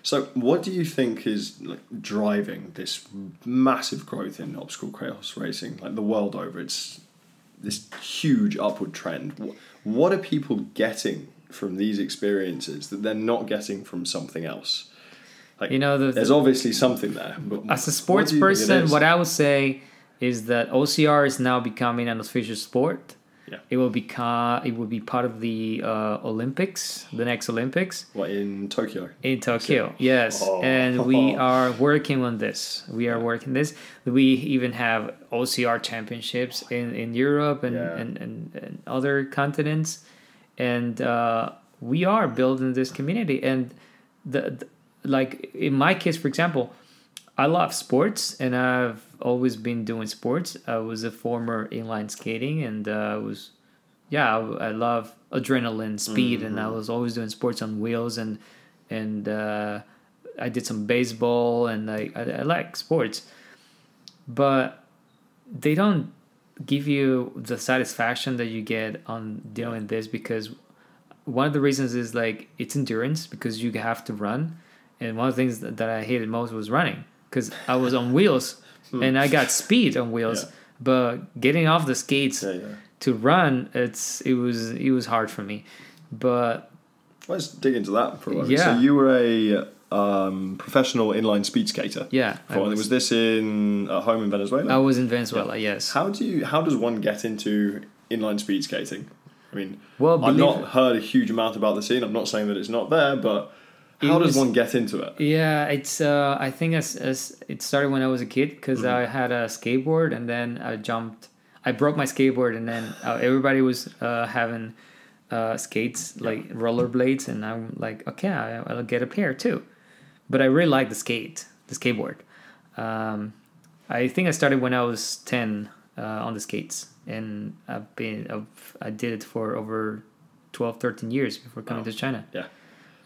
Speaker 1: So, what do you think is like, driving this massive growth in obstacle course racing, like the world over? It's this huge upward trend. Wh- What are people getting from these experiences that they're not getting from something else? Like,
Speaker 2: You know, the-
Speaker 1: there's obviously something there.
Speaker 2: As a sports
Speaker 1: do you think it
Speaker 2: person, what I would say is that OCR is now becoming an official sport.
Speaker 1: Yeah.
Speaker 2: It will become it will be part of the uh, Olympics, the next Olympics
Speaker 1: What in Tokyo?
Speaker 2: in Tokyo. Yes,
Speaker 1: Oh.
Speaker 2: and we [LAUGHS] are working on this. We are working this. We even have OCR championships in, in Europe and,
Speaker 1: Yeah.
Speaker 2: and, and, and other continents, and uh, we are building this community. And the, the like in my case, for example, I love sports and I've always been doing sports. I was a former inline skating and uh, I was, yeah, I, I love adrenaline, speed, and I was always doing sports on wheels and and uh, I did some baseball and I, I, I like sports, but they don't give you the satisfaction that you get on doing this because one of the reasons is like it's endurance because you have to run and one of the things that, i hated most was running because i was on wheels [LAUGHS] and i got speed on wheels
Speaker 1: Yeah.
Speaker 2: but getting off the skates
Speaker 1: Yeah, yeah.
Speaker 2: to run it's it was it was hard for me but
Speaker 1: Let's dig into that for a moment.
Speaker 2: Yeah.
Speaker 1: So you were a um, professional inline speed skater.
Speaker 2: yeah
Speaker 1: For, was,
Speaker 2: was,
Speaker 1: this in at home in Venezuela?
Speaker 2: I was in venezuela yes
Speaker 1: How do you? How does one get into inline speed skating? I mean,
Speaker 2: well
Speaker 1: I've not heard a huge amount about the scene. I'm not saying that it's not there, but how does
Speaker 2: was-
Speaker 1: one get into it?
Speaker 2: Yeah, it's. Uh, I think as, as it started when I was a kid because
Speaker 1: Mm-hmm.
Speaker 2: I had a skateboard and then I jumped. I broke my skateboard and then uh, everybody was uh, having uh, skates like rollerblades and I'm like, okay, I, I'll get a pair too. But I really like the skate, the skateboard. Um, I think I started when I was ten uh, on the skates, and I've been I've, I did it for over 12, 13 years before coming
Speaker 1: Wow.
Speaker 2: to China.
Speaker 1: Yeah.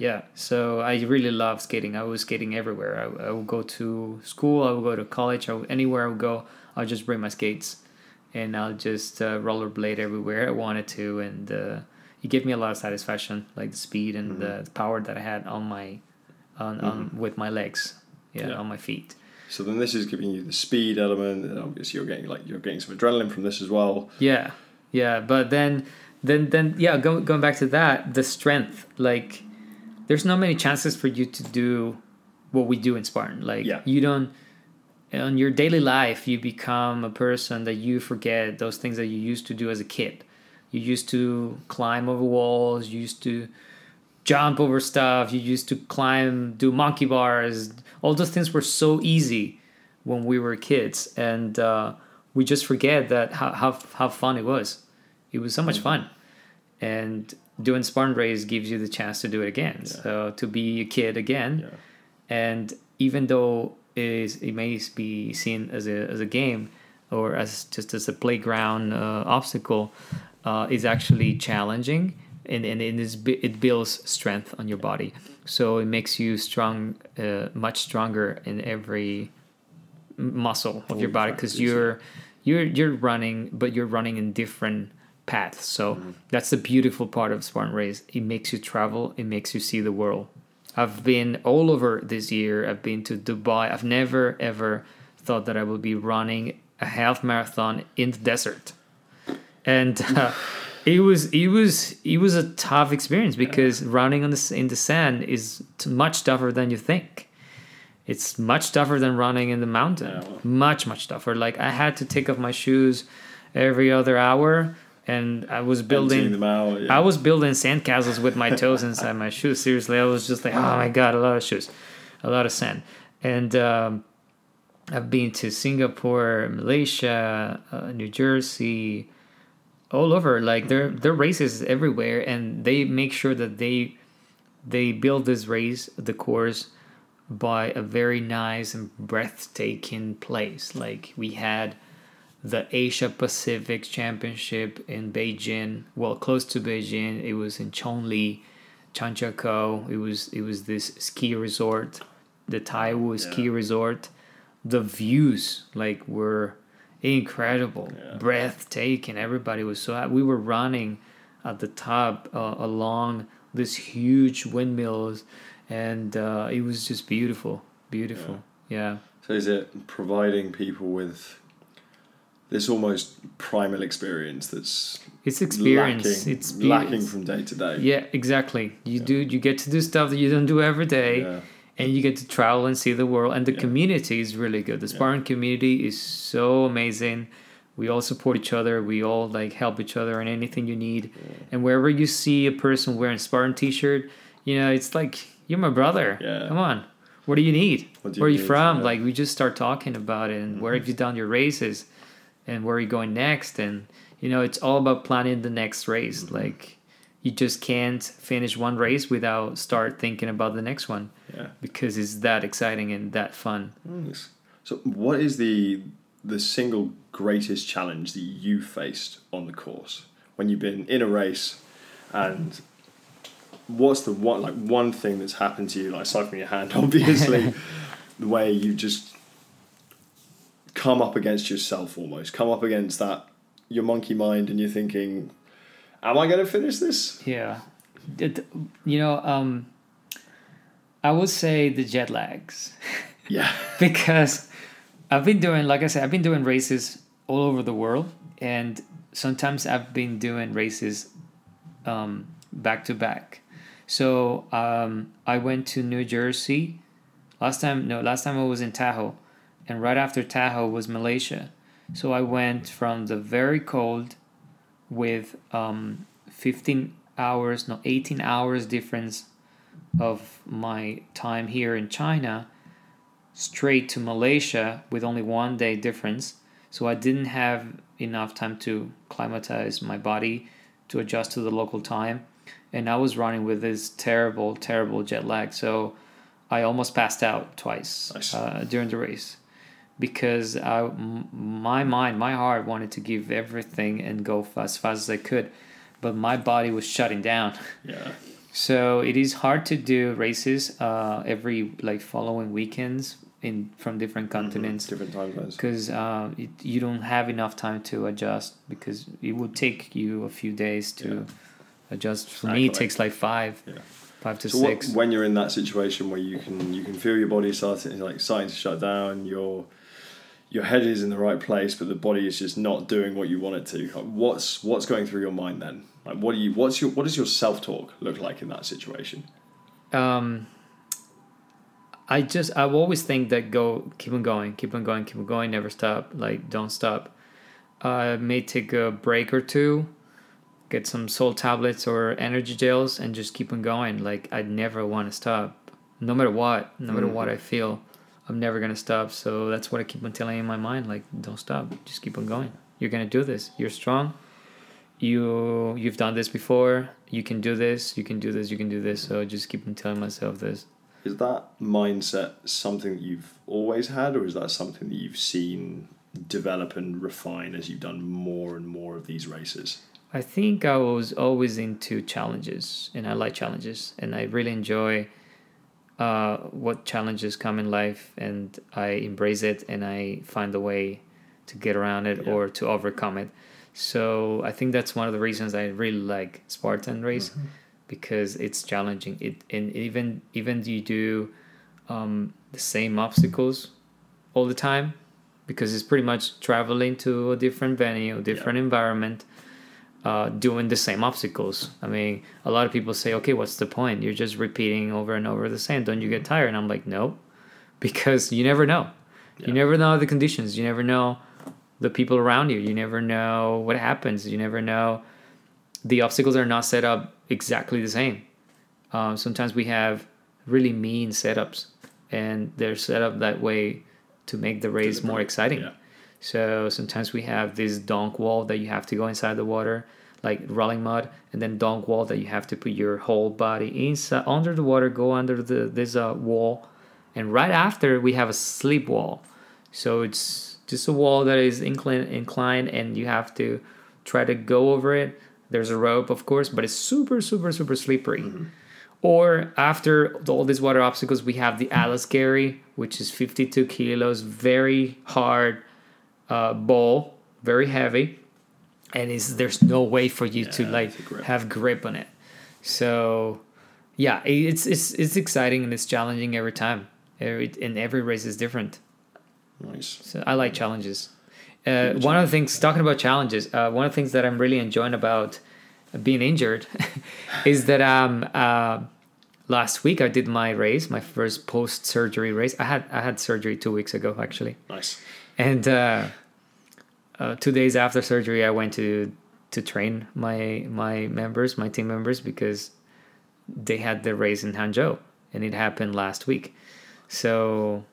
Speaker 2: Yeah. So I really love skating. I was skating everywhere. I, I would go to school. I would go to college. I would, anywhere I would go, I'll just bring my skates, and I'll just uh, rollerblade everywhere I wanted to, and uh, it gave me a lot of satisfaction, like the speed and
Speaker 1: Mm-hmm.
Speaker 2: the power that I had on my, on, on with my legs, yeah,
Speaker 1: Yeah.
Speaker 2: on my feet.
Speaker 1: So then this is giving you the speed element, and obviously you're getting like you're getting some adrenaline from this as well.
Speaker 2: Yeah, yeah, but then, then, then, yeah. Go, going back to that, the strength. Like, there's not many chances for you to do what we do in Spartan. Like,
Speaker 1: Yeah.
Speaker 2: you don't. On your daily life, you become a person that you forget those things that you used to do as a kid. You used to climb over walls. You used to jump over stuff. You used to climb, do monkey bars. All those things were so easy when we were kids, and uh, we just forget that how, how how fun it was. It was so much fun, and doing Spartan race gives you the chance to do it again. So to be a kid again,
Speaker 1: Yeah.
Speaker 2: and even though it, is, it may be seen as a as a game or as just as a playground uh, obstacle, uh, is actually challenging and, and it, is, it builds strength on your body. So it makes you strong, uh, much stronger in every muscle of your body because you're you're you're running, but you're running in different paths. So that's the beautiful part of Spartan Race. It makes you travel. It makes you see the world. I've been all over this year. I've been to Dubai. I've never ever thought that I would be running a half marathon in the desert, and uh, [LAUGHS] it was it was it was a tough experience because running on the in the sand is much tougher than you think. It's much tougher than running in the mountain.
Speaker 1: Yeah, well.
Speaker 2: Much much tougher. Like I had to take off my shoes every other hour, and I was building.
Speaker 1: Out. Yeah.
Speaker 2: I was building sandcastles with my toes inside my shoes. Seriously, I was just like, oh my god, a lot of shoes, a lot of sand. And um, I've been to Singapore, Malaysia, uh, New Jersey, all over. Like there, there are races everywhere, and they make sure that they they build this race, the course, by a very nice and breathtaking place. Like we had the Asia Pacific Championship in Beijing, well, close to Beijing. It was in Chongli, Zhangjiakou. It was it was this ski resort, the Taiwu ski resort. The views like were incredible,
Speaker 1: Yeah.
Speaker 2: breathtaking. Everybody was so happy. We were running at the top uh, along this huge windmills, and uh, it was just beautiful, beautiful. yeah.
Speaker 1: So is it providing people with this almost primal experience that's
Speaker 2: It's experience.
Speaker 1: lacking,
Speaker 2: it's
Speaker 1: lacking from day to day?
Speaker 2: Yeah, exactly. You do. You get to do stuff that you don't do every day,
Speaker 1: Yeah.
Speaker 2: and you get to travel and see the world. And the
Speaker 1: Yeah.
Speaker 2: community is really good. The
Speaker 1: Yeah.
Speaker 2: Spartan community is so amazing. We all support each other. We all like help each other in anything you need. And wherever you see a person wearing Spartan T-shirt, you know it's like you're my brother.
Speaker 1: Yeah.
Speaker 2: Come on. What do you need?
Speaker 1: Do
Speaker 2: where are
Speaker 1: you
Speaker 2: you
Speaker 1: need?
Speaker 2: from?
Speaker 1: Yeah. Mm-hmm.
Speaker 2: Like we just start talking about it and where have you done your races and where are you going next and you know it's all about planning the next race.
Speaker 1: Mm-hmm.
Speaker 2: Like you just can't finish one race without start thinking about the next one
Speaker 1: Yeah.
Speaker 2: because it's that exciting and that fun.
Speaker 1: Nice. So, what is the the single greatest challenge that you faced on the course when you've been in a race, and what's the one like one thing that's happened to you, like aside from your hand, [LAUGHS] obviously, [LAUGHS] the way you just come up against yourself almost, come up against that your monkey mind, and you're thinking, "Am I going to finish this?"
Speaker 2: Yeah. It, you know, um I would say the jet lags. [LAUGHS]
Speaker 1: Yeah.
Speaker 2: because I've been doing, like I said, I've been doing races all over the world, and sometimes I've been doing races um, back to back. So um, I went to New Jersey last time. No, last time I was in Tahoe, and right after Tahoe was Malaysia. So I went from the very cold, with um, fifteen hours, no, eighteen hours difference of my time here in China straight to Malaysia with only one day difference. So I didn't have enough time to climatize my body to adjust to the local time. And I was running with this terrible, terrible jet lag. So I almost passed out twice
Speaker 1: Nice.
Speaker 2: uh, during the race because I, my mind, my heart wanted to give everything and go as fast as I could. But my body was shutting down. [LAUGHS]
Speaker 1: Yeah.
Speaker 2: So it is hard to do races uh, every like following weekends in from different continents
Speaker 1: Different time zones.
Speaker 2: because uh, it, you don't have enough time to adjust because it would take you a few days to
Speaker 1: Yeah.
Speaker 2: adjust. For me, it takes like five,
Speaker 1: Yeah.
Speaker 2: five to
Speaker 1: So what,
Speaker 2: six.
Speaker 1: when you're in that situation where you can you can feel your body starting like starting to shut down, your your head is in the right place, but the body is just not doing what you want it to. Like, What's what's going through your mind then? Like what do you what's your what does your self talk look like in that situation?
Speaker 2: um, I just I've always think that go keep on going, keep on going, keep on going, never stop. Like don't stop. I may take a break or two, get some salt tablets or energy gels, and just keep on going. Like I never want to stop, no matter what, no matter what I feel. I'm never gonna stop. So that's what I keep on telling in my mind. Like don't stop, just keep on going. You're gonna do this. You're strong. You you've done this before. You can do this. You can do this. You can do this. So just keep on telling myself this.
Speaker 1: Is that mindset something that you've always had, or is that something that you've seen develop and refine as you've done more and more of these races?
Speaker 2: I think I was always into challenges, and I like challenges, and I really enjoy uh, what challenges come in life, and I embrace it, and I find a way to get around it
Speaker 1: Yeah.
Speaker 2: or to overcome it. So I think that's one of the reasons I really like Spartan race because it's challenging. It and even even you do um, the same obstacles all the time because it's pretty much traveling to a different venue, different environment, uh, doing the same obstacles. I mean, a lot of people say, "Okay, what's the point? You're just repeating over and over the same. Don't you get tired?" And I'm like, "No," [LAUGHS] because you never know.
Speaker 1: Yeah.
Speaker 2: You never know the conditions. You never know the people around you. You never know what happens. You never know. The obstacles are not set up exactly the same. Um, sometimes we have really mean setups, and they're set up that way to make the race more exciting.
Speaker 1: Yeah.
Speaker 2: So sometimes we have this dunk wall that you have to go inside the water, like rolling mud, and then dunk wall that you have to put your whole body inside under the water, go under the this uh, wall, and right after we have a slip wall. So it's just a wall that is inclined, inclined, and you have to try to go over it. There's a rope, of course, but it's super, super, super slippery. Or after all these water obstacles, we have the Atlas Carry, which is 52 kilos, very hard uh, ball, very heavy, and is there's no way for you to like
Speaker 1: grip.
Speaker 2: have grip on it. So, yeah, it's it's it's exciting and it's challenging every time. Every and every race is different.
Speaker 1: Nice.
Speaker 2: So I like challenges. Uh, one of the things, talking about challenges, uh, one of the things that I'm really enjoying about being injured [LAUGHS] is that um, uh, last week I did my race, my first post surgery race. I had I had surgery two weeks ago actually,
Speaker 1: Nice.
Speaker 2: And uh, uh, two days after surgery I went to to train my my members, my team members, because they had the race in Hangzhou, and it happened last week. So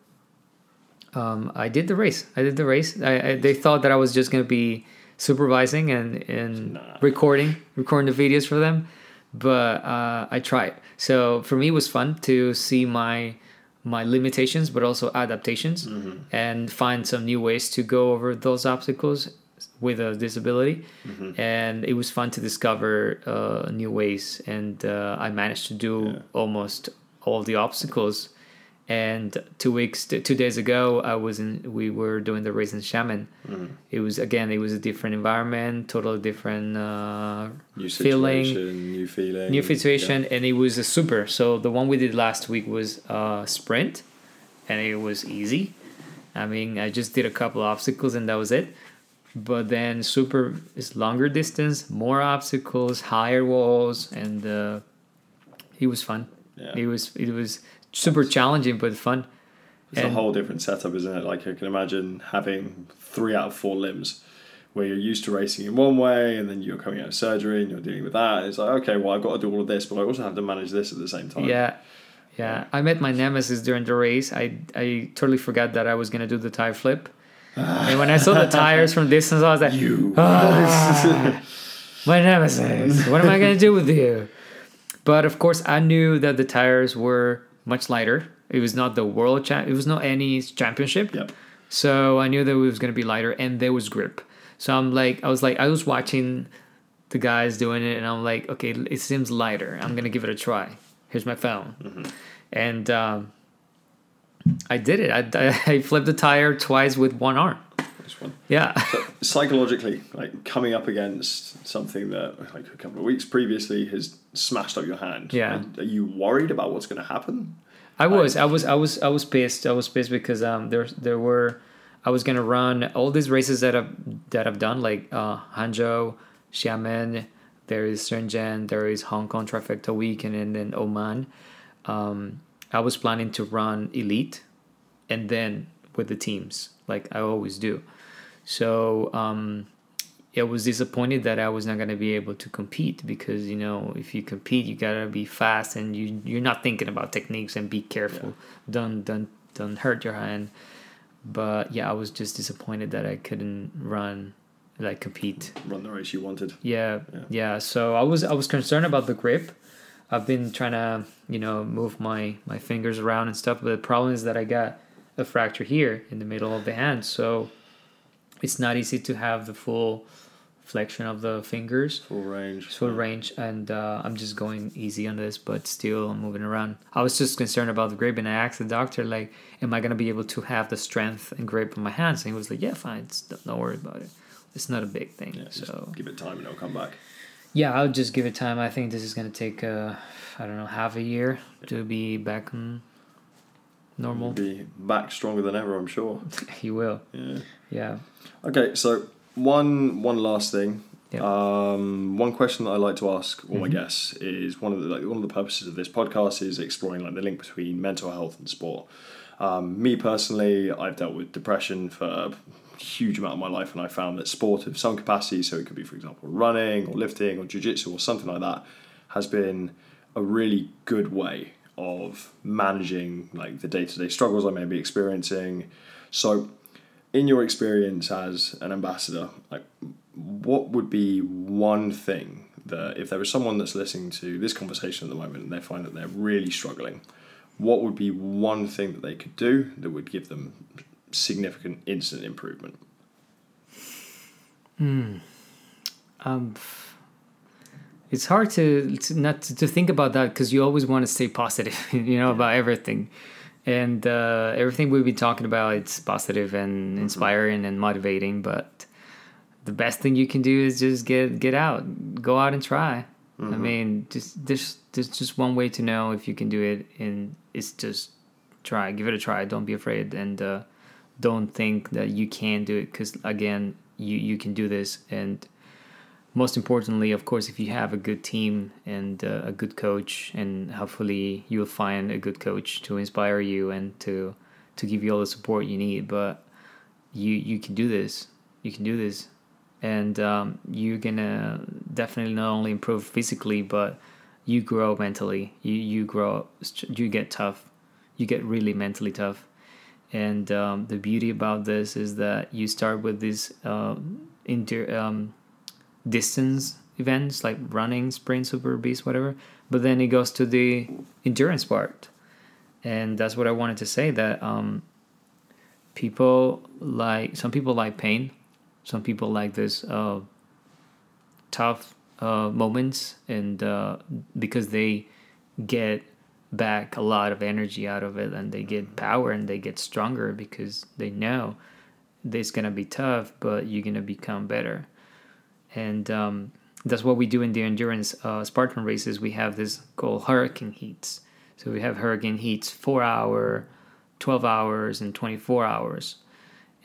Speaker 2: um, I did the race. I did the race. I, I, they thought that I was just going to be supervising and, and
Speaker 1: Nah.
Speaker 2: recording, recording the videos for them, but uh, I tried. So for me, it was fun to see my my limitations, but also adaptations, and find some new ways to go over those obstacles with a disability. And it was fun to discover uh, new ways, and uh, I managed to do
Speaker 1: Yeah.
Speaker 2: almost all the obstacles and two weeks two days ago i was in we were doing the race in Xiamen. It was again it was a different environment totally different uh,
Speaker 1: New
Speaker 2: feeling.
Speaker 1: new feeling.
Speaker 2: new situation and it was a super. So the one we did last week was a sprint and it was easy. I mean i just did a couple obstacles and that was it. But then super is longer distance more obstacles higher walls and uh, it was fun.
Speaker 1: Yeah.
Speaker 2: it was it was super challenging but fun
Speaker 1: It's
Speaker 2: And-
Speaker 1: a whole different setup, isn't it? Like I can imagine having three out of four limbs, where you're used to racing in one way, and then you're coming out of surgery and you're dealing with that. It's like okay, well I've got to do all of this, but I also have to manage this at the same time.
Speaker 2: Yeah, yeah. I met my nemesis during the race. I I totally forgot that I was gonna do the tire flip, and when I saw the tires from distance, I was like,
Speaker 1: You.
Speaker 2: "Ah, [LAUGHS] my nemesis. What am I gonna do with you?" But of course, I knew that the tires were much lighter. It was not the world champ. It was not any championship.
Speaker 1: Yep.
Speaker 2: So I knew that it was gonna be lighter, and there was grip. So I'm like, I was like, I was watching the guy's doing it, and I'm like, okay, it seems lighter. I'm gonna give it a try. Here's my phone, and um, I did it. I, [LAUGHS] I flipped the tire twice with one arm.
Speaker 1: This one.
Speaker 2: Yeah,
Speaker 1: Psychologically, like coming up against something that like a couple of weeks previously has smashed up your hand.
Speaker 2: Yeah.
Speaker 1: Are you worried about what's going to happen?
Speaker 2: I was, I was, I was, I was pissed. I was pissed because um, there, there were, I was gonna run all these races that I've that I've done, like uh, Hangzhou, Xiamen. There is Shenzhen. There is Hong Kong Trifecta Week, and then, then Oman. Um, I was planning to run elite, and then with the teams, like I always do. So um, I was disappointed that I was not gonna be able to compete because you know if you compete, you gotta be fast and you you're not thinking about techniques and be careful. Don't don't don't hurt your hand. But yeah, I was just disappointed that I couldn't run like compete.
Speaker 1: Run the race you wanted.
Speaker 2: Yeah,
Speaker 1: Yeah.
Speaker 2: yeah. So I was I was concerned about the grip. I've been trying to you know move my my fingers around and stuff, but the problem is that I got a fracture here in the middle of the hand, so it's not easy to have the full flexion of the fingers.
Speaker 1: Full range.
Speaker 2: full range and uh, i'm just going easy on this but still i'm moving around. I was just concerned about the grip and i asked the doctor like am i going to be able to have the strength and grip on my hands? And he was like yeah fine it's, don't worry about it. It's not a big thing
Speaker 1: Yeah,
Speaker 2: so.
Speaker 1: give it time and it'll come back.
Speaker 2: yeah i'll just give it time. I think this is going to take uh, i don't know half a year to be back on normal
Speaker 1: be back stronger than ever, I'm sure. [LAUGHS]
Speaker 2: he will
Speaker 1: Yeah.
Speaker 2: yeah
Speaker 1: Okay, so one one last thing.
Speaker 2: Yeah.
Speaker 1: Um, one question that I like to ask all my
Speaker 2: Mhm.
Speaker 1: guests is one of the like one of the purposes of this podcast is exploring like the link between mental health and sport. Um, me personally, I've dealt with depression for a huge amount of my life, and I found that sport of some capacity, so it could be for example running or lifting or jiu-jitsu or something like that, has been a really good way of managing like the day-to-day struggles I may be experiencing. So in your experience as an ambassador, like what would be one thing that if there was someone that's listening to this conversation at the moment and they find that they're really struggling, what would be one thing that they could do that would give them significant instant improvement?
Speaker 2: um it's hard to, to not to, to think about that because you always want to stay positive [LAUGHS] you know about everything. And uh, everything we've been talking about it's positive and inspiring and motivating but the best thing you can do is just get get out go out and try. I mean just there's there's just one way to know if you can do it and it's just try give it a try don't be afraid and uh, don't think that you can do it because again you you can do this and most importantly, of course, if you have a good team and uh, a good coach, and hopefully you'll find a good coach to inspire you and to to give you all the support you need. But you you can do this. You can do this, and um, you're gonna definitely not only improve physically, but you grow mentally. You you grow. You get tough. You get really mentally tough. And um, the beauty about this is that you start with this uh, inter. Um, distance events like running, sprint, super beast, whatever. But then it goes to the endurance part, and that's what I wanted to say. That um, people like some people like pain, some people like this uh, tough uh, moments, and uh, because they get back a lot of energy out of it, and they get power and they get stronger because they know it's gonna be tough, but you're gonna become better and um, that's what we do in the endurance uh, Spartan races. We have this called hurricane heats. So we have hurricane heats, four hour, twelve hours, and twenty four hours.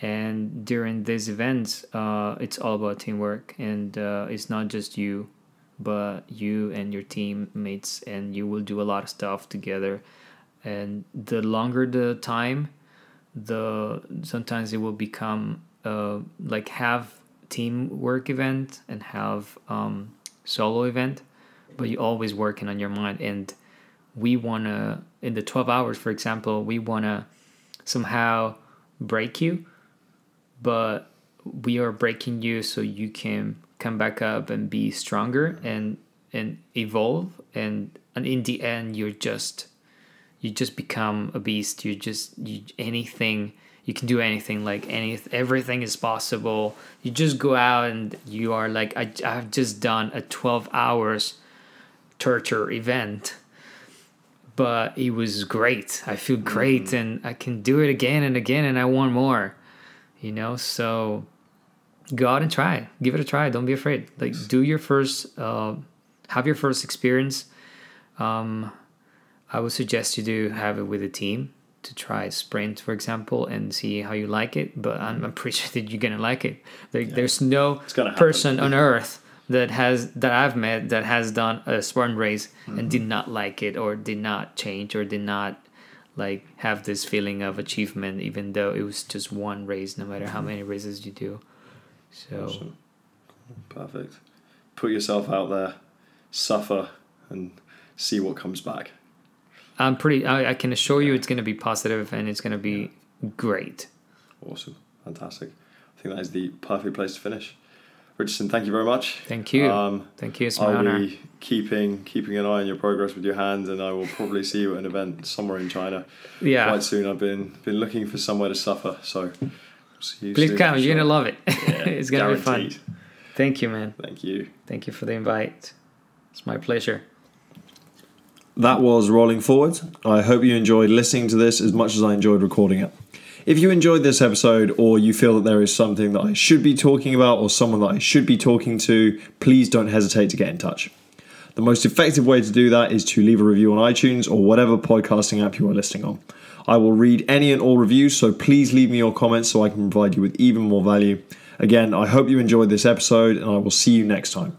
Speaker 2: And during these events, uh, it's all about teamwork, and uh, it's not just you, but you and your teammates, and you will do a lot of stuff together. And the longer the time, the sometimes it will become uh, like have teamwork event and have um, solo event, but you always working on your mind. And we wanna in the twelve hours, for example, we wanna somehow break you, but we are breaking you so you can come back up and be stronger and and evolve. And and in the end, you're just you just become a beast. You just you, anything you can do anything like any everything is possible. You just go out and you are like I, i've just done a 12 hours torture event but it was great. I feel great
Speaker 1: Mm-hmm.
Speaker 2: and i can do it again and again and i want more you know? So go out and try. Give it a try. Don't be afraid. Like do your first uh, have your first experience. Um, i would suggest you do have it with a team to try sprint for example and see how you like it but i'm, I'm pretty [LAUGHS] sure that you're gonna like it there, there's no person on earth that has that i've met that has done a spartan race
Speaker 1: Mm-hmm.
Speaker 2: and did not like it or did not change or did not like have this feeling of achievement even though it was just one race no matter how many races you do so
Speaker 1: Awesome. Perfect. Put yourself out there, suffer, and see what comes back.
Speaker 2: I'm pretty I, I can assure you it's going to be positive and it's going to be great.
Speaker 1: Awesome. Fantastic. I think that is the perfect place to finish. Richardson, thank you very much.
Speaker 2: thank you.
Speaker 1: Um,
Speaker 2: thank you. It's my
Speaker 1: I'll
Speaker 2: honor.
Speaker 1: be keeping keeping an eye on your progress with your hands, and I will probably see you at an event somewhere in China.
Speaker 2: Yeah.
Speaker 1: Quite soon. I've been been looking for somewhere to suffer, so see you
Speaker 2: please
Speaker 1: soon,
Speaker 2: come. you're
Speaker 1: sure.
Speaker 2: to love it.
Speaker 1: Yeah, [LAUGHS]
Speaker 2: it's going to be fun. thank you man.
Speaker 1: Thank you.
Speaker 2: thank you for the invite. It's my pleasure
Speaker 1: That was Rolling Forward. I hope you enjoyed listening to this as much as I enjoyed recording it. If you enjoyed this episode or you feel that there is something that I should be talking about or someone that I should be talking to, please don't hesitate to get in touch. The most effective way to do that is to leave a review on iTunes or whatever podcasting app you are listening on. I will read any and all reviews, so please leave me your comments so I can provide you with even more value. Again, I hope you enjoyed this episode and I will see you next time.